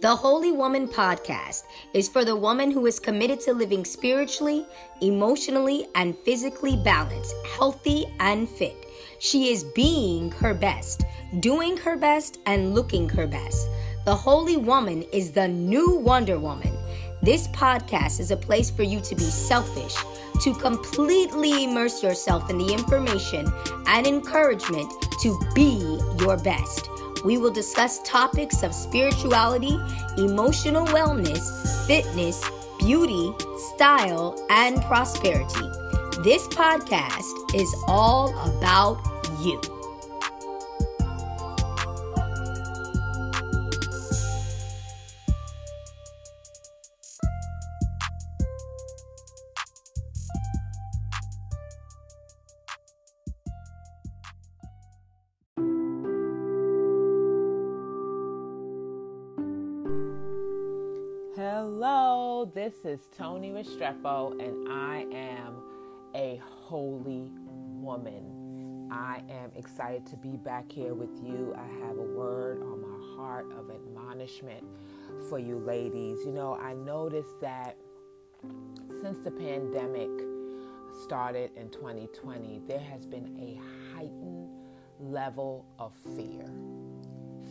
The Holy Woman podcast is for the woman who is committed to living spiritually, emotionally, and physically balanced, healthy, and fit. She is being her best, doing her best, and looking her best. The Holy Woman is the new Wonder Woman. This podcast is a place for you to be selfish, to completely immerse yourself in the information and encouragement to be your best. We will discuss topics of spirituality, emotional wellness, fitness, beauty, style, and prosperity. This podcast is all about you. This is Tony Restrepo, and I am a holy woman. I am excited to be back here with you. I have a word on my heart of admonishment for you ladies. You know, I noticed that since the pandemic started in 2020, there has been a heightened level of fear.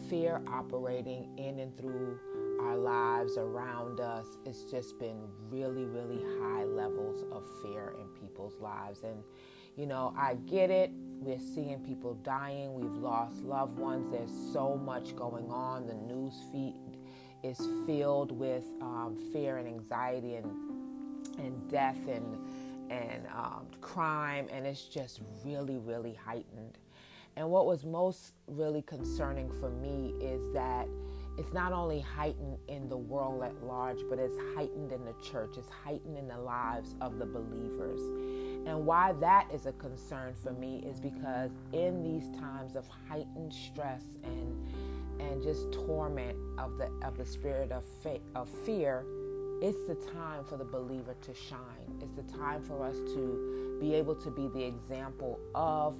Fear operating in and through our lives around us, it's just been really, really high levels of fear in people's lives. And, you know, I get it. We're seeing people dying. We've lost loved ones. There's so much going on. The news feed is filled with um, fear and anxiety and and death and and um, crime, and it's just really, really heightened. And what was most really concerning for me is that it's not only heightened in the world at large, but it's heightened in the church. It's heightened in the lives of the believers. And why that is a concern for me is because in these times of heightened stress and and just torment of the of the spirit of fa- of fear, it's the time for the believer to shine. It's the time for us to be able to be the example of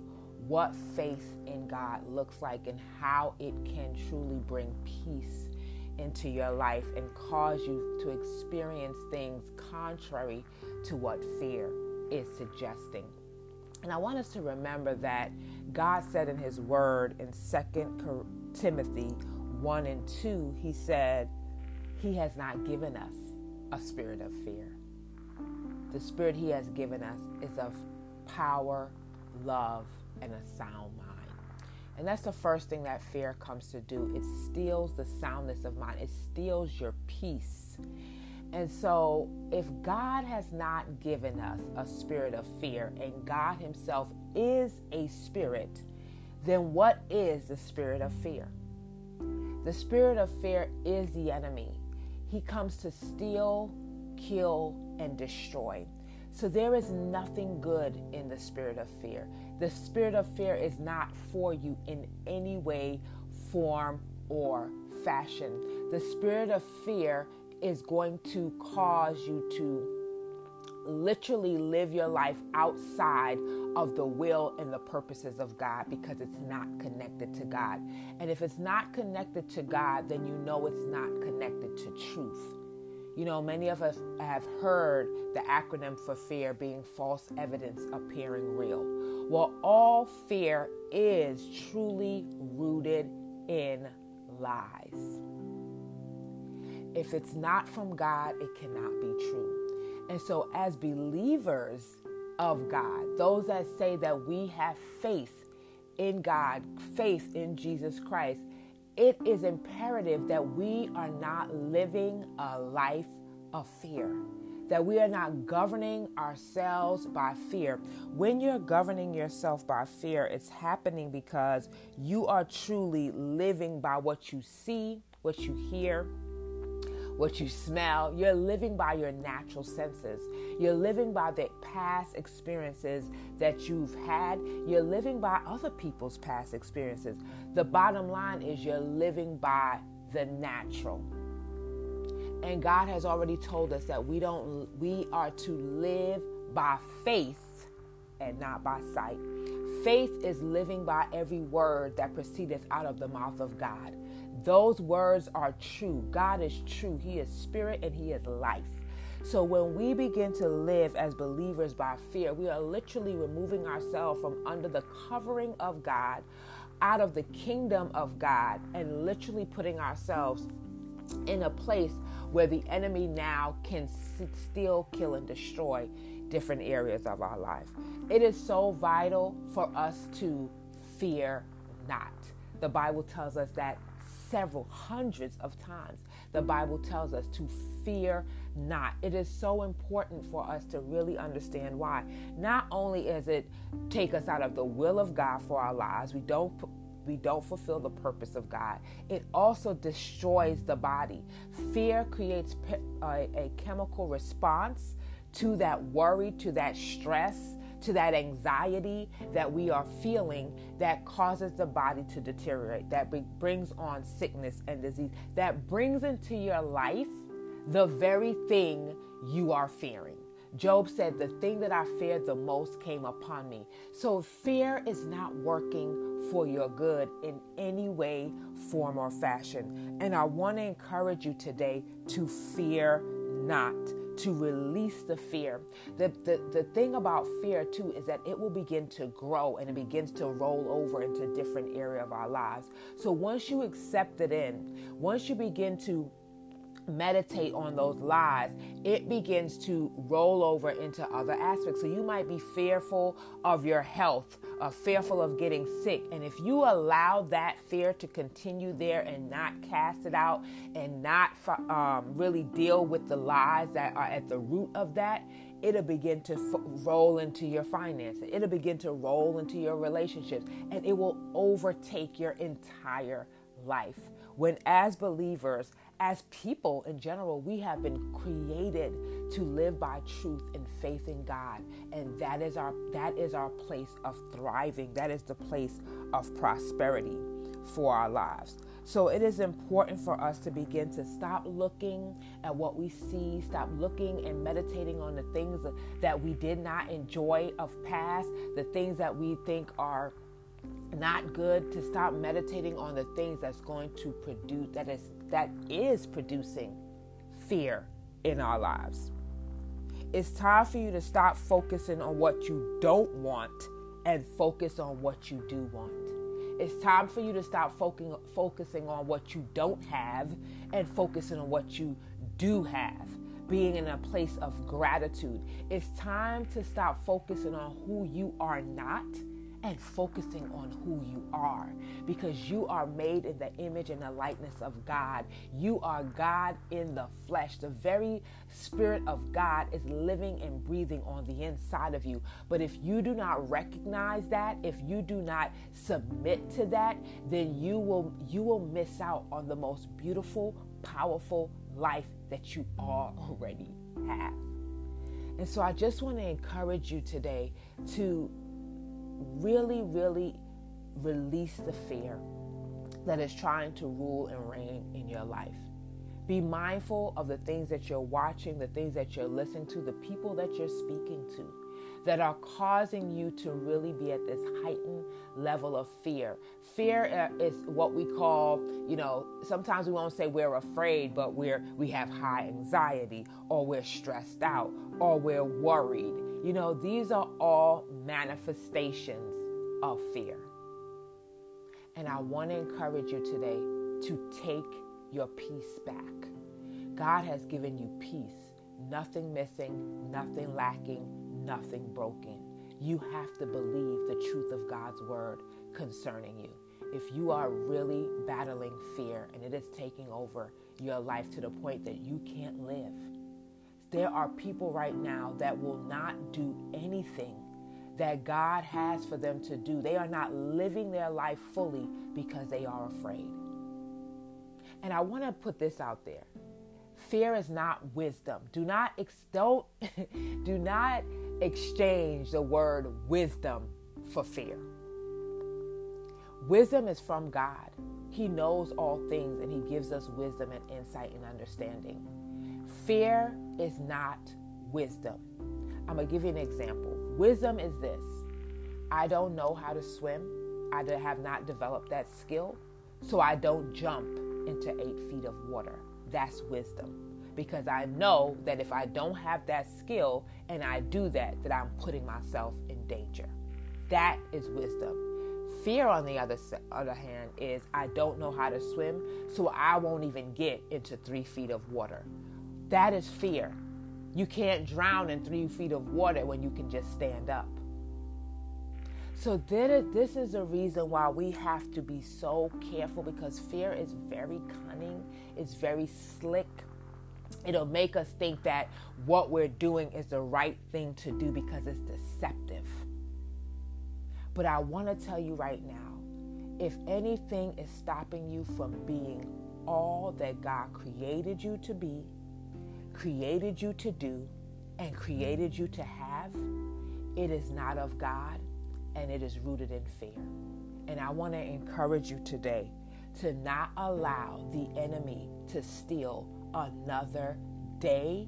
what faith in God looks like and how it can truly bring peace into your life and cause you to experience things contrary to what fear is suggesting. And I want us to remember that God said in His Word in 2 Timothy 1 and 2, He said, He has not given us a spirit of fear. The spirit He has given us is of power, love, and a sound mind. And that's the first thing that fear comes to do. It steals the soundness of mind, it steals your peace. And so, if God has not given us a spirit of fear and God Himself is a spirit, then what is the spirit of fear? The spirit of fear is the enemy. He comes to steal, kill, and destroy. So there is nothing good in the spirit of fear. The spirit of fear is not for you in any way, form, or fashion. The spirit of fear is going to cause you to literally live your life outside of the will and the purposes of God because it's not connected to God. And if it's not connected to God, then you know it's not connected to truth. You know, many of us have heard the acronym for fear being false evidence appearing real. Well, all fear is truly rooted in lies. If it's not from God, it cannot be true. And so, as believers of God, those that say that we have faith in God, faith in Jesus Christ, it is imperative that we are not living a life of fear, that we are not governing ourselves by fear. When you're governing yourself by fear, it's happening because you are truly living by what you see, what you hear, what you smell. You're living by your natural senses. You're living by the past experiences that you've had. You're living by other people's past experiences. The bottom line is you're living by the natural. And God has already told us that we don't we are to live by faith and not by sight. Faith is living by every word that proceedeth out of the mouth of God. Those words are true. God is true. He is spirit and He is life. So when we begin to live as believers by fear, we are literally removing ourselves from under the covering of God, out of the kingdom of God, and literally putting ourselves in a place where the enemy now can still kill, and destroy different areas of our life. It is so vital for us to fear not. The Bible tells us that several hundreds of times. The Bible tells us to fear not. It is so important for us to really understand why. Not only is it take us out of the will of God for our lives, we don't we don't fulfill the purpose of God. It also destroys the body. Fear creates a, a chemical response to that worry, to that stress, to that anxiety that we are feeling that causes the body to deteriorate, that brings on sickness and disease, that brings into your life the very thing you are fearing. Job said, The thing that I feared the most came upon me. So fear is not working for your good in any way, form, or fashion. And I want to encourage you today to fear not to release the fear. The, the, the thing about fear, too, is that it will begin to grow and it begins to roll over into different area of our lives. So once you accept it in, once you begin to meditate on those lies, it begins to roll over into other aspects. So you might be fearful of your health, uh, fearful of getting sick. And if you allow that fear to continue there and not cast it out and not um, really deal with the lies that are at the root of that, it'll begin to f- roll into your finances. It'll begin to roll into your relationships and it will overtake your entire life. When, as believers, as people in general, we have been created to live by truth and faith in God. And that is our that is our place of thriving. That is the place of prosperity for our lives. So it is important for us to begin to stop looking at what we see, stop looking and meditating on the things that we did not enjoy of past, the things that we think are not good to stop meditating on the things that's going to produce that is that is producing fear in our lives. It's time for you to stop focusing on what you don't want and focus on what you do want. It's time for you to stop focusing on what you don't have and focusing on what you do have. Being in a place of gratitude. It's time to stop focusing on who you are not and focusing on who you are because you are made in the image and the likeness of God. You are God in the flesh. The very Spirit of God is living and breathing on the inside of you. But if you do not recognize that, if you do not submit to that, then you will you will miss out on the most beautiful, powerful life that you already have. And so I just want to encourage you today to really, really release the fear that is trying to rule and reign in your life. Be mindful of the things that you're watching, the things that you're listening to, the people that you're speaking to that are causing you to really be at this heightened level of fear. Fear uh, is what we call, you know, sometimes we won't say we're afraid, but we're we have high anxiety or we're stressed out or we're worried you know, these are all manifestations of fear. And I want to encourage you today to take your peace back. God has given you peace, nothing missing, nothing lacking, nothing broken. You have to believe the truth of God's word concerning you. If you are really battling fear and it is taking over your life to the point that you can't live, there are people right now that will not do anything that God has for them to do. They are not living their life fully because they are afraid. And I want to put this out there. Fear is not wisdom. Do not ex- don't do not exchange the word wisdom for fear. Wisdom is from God. He knows all things and he gives us wisdom and insight and understanding. Fear is not wisdom. I'm going to give you an example. Wisdom is this I don't know how to swim, I have not developed that skill. so I don't jump into eight feet of water. That's wisdom. Because I know that if I don't have that skill and I do that, that I'm putting myself in danger. That is wisdom. Fear, on the other, other hand, is I don't know how to swim, so I won't even get into three feet of water. That is fear. You can't drown in three feet of water when you can just stand up. So this is a reason why we have to be so careful because fear is very cunning, it's very slick. It'll make us think that what we're doing is the right thing to do because it's deceptive. But I want to tell you right now if anything is stopping you from being all that God created you to be, created you to do, and created you to have, it is not of God and it is rooted in fear. And I want to encourage you today to not allow the enemy to steal another day,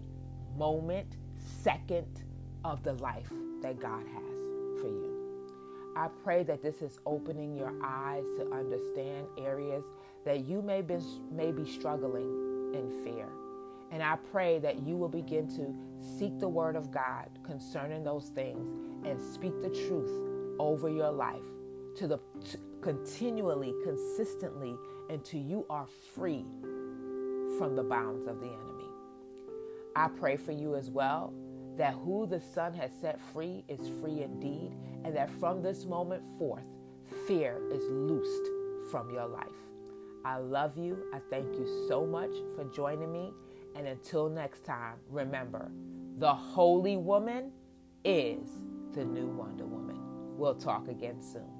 moment, second of the life that God has for you. I pray that this is opening your eyes to understand areas that you may be, may be struggling in fear. And I pray that you will begin to seek the word of God concerning those things and speak the truth over your life to the to continually, consistently until you are free from the bounds of the enemy. I pray for you as well that who the Son has set free is free indeed, and that from this moment forth, fear is loosed from your life. I love you. I thank you so much for joining me. And until next time, remember the Holy Woman is the new Wonder Woman. We'll talk again soon.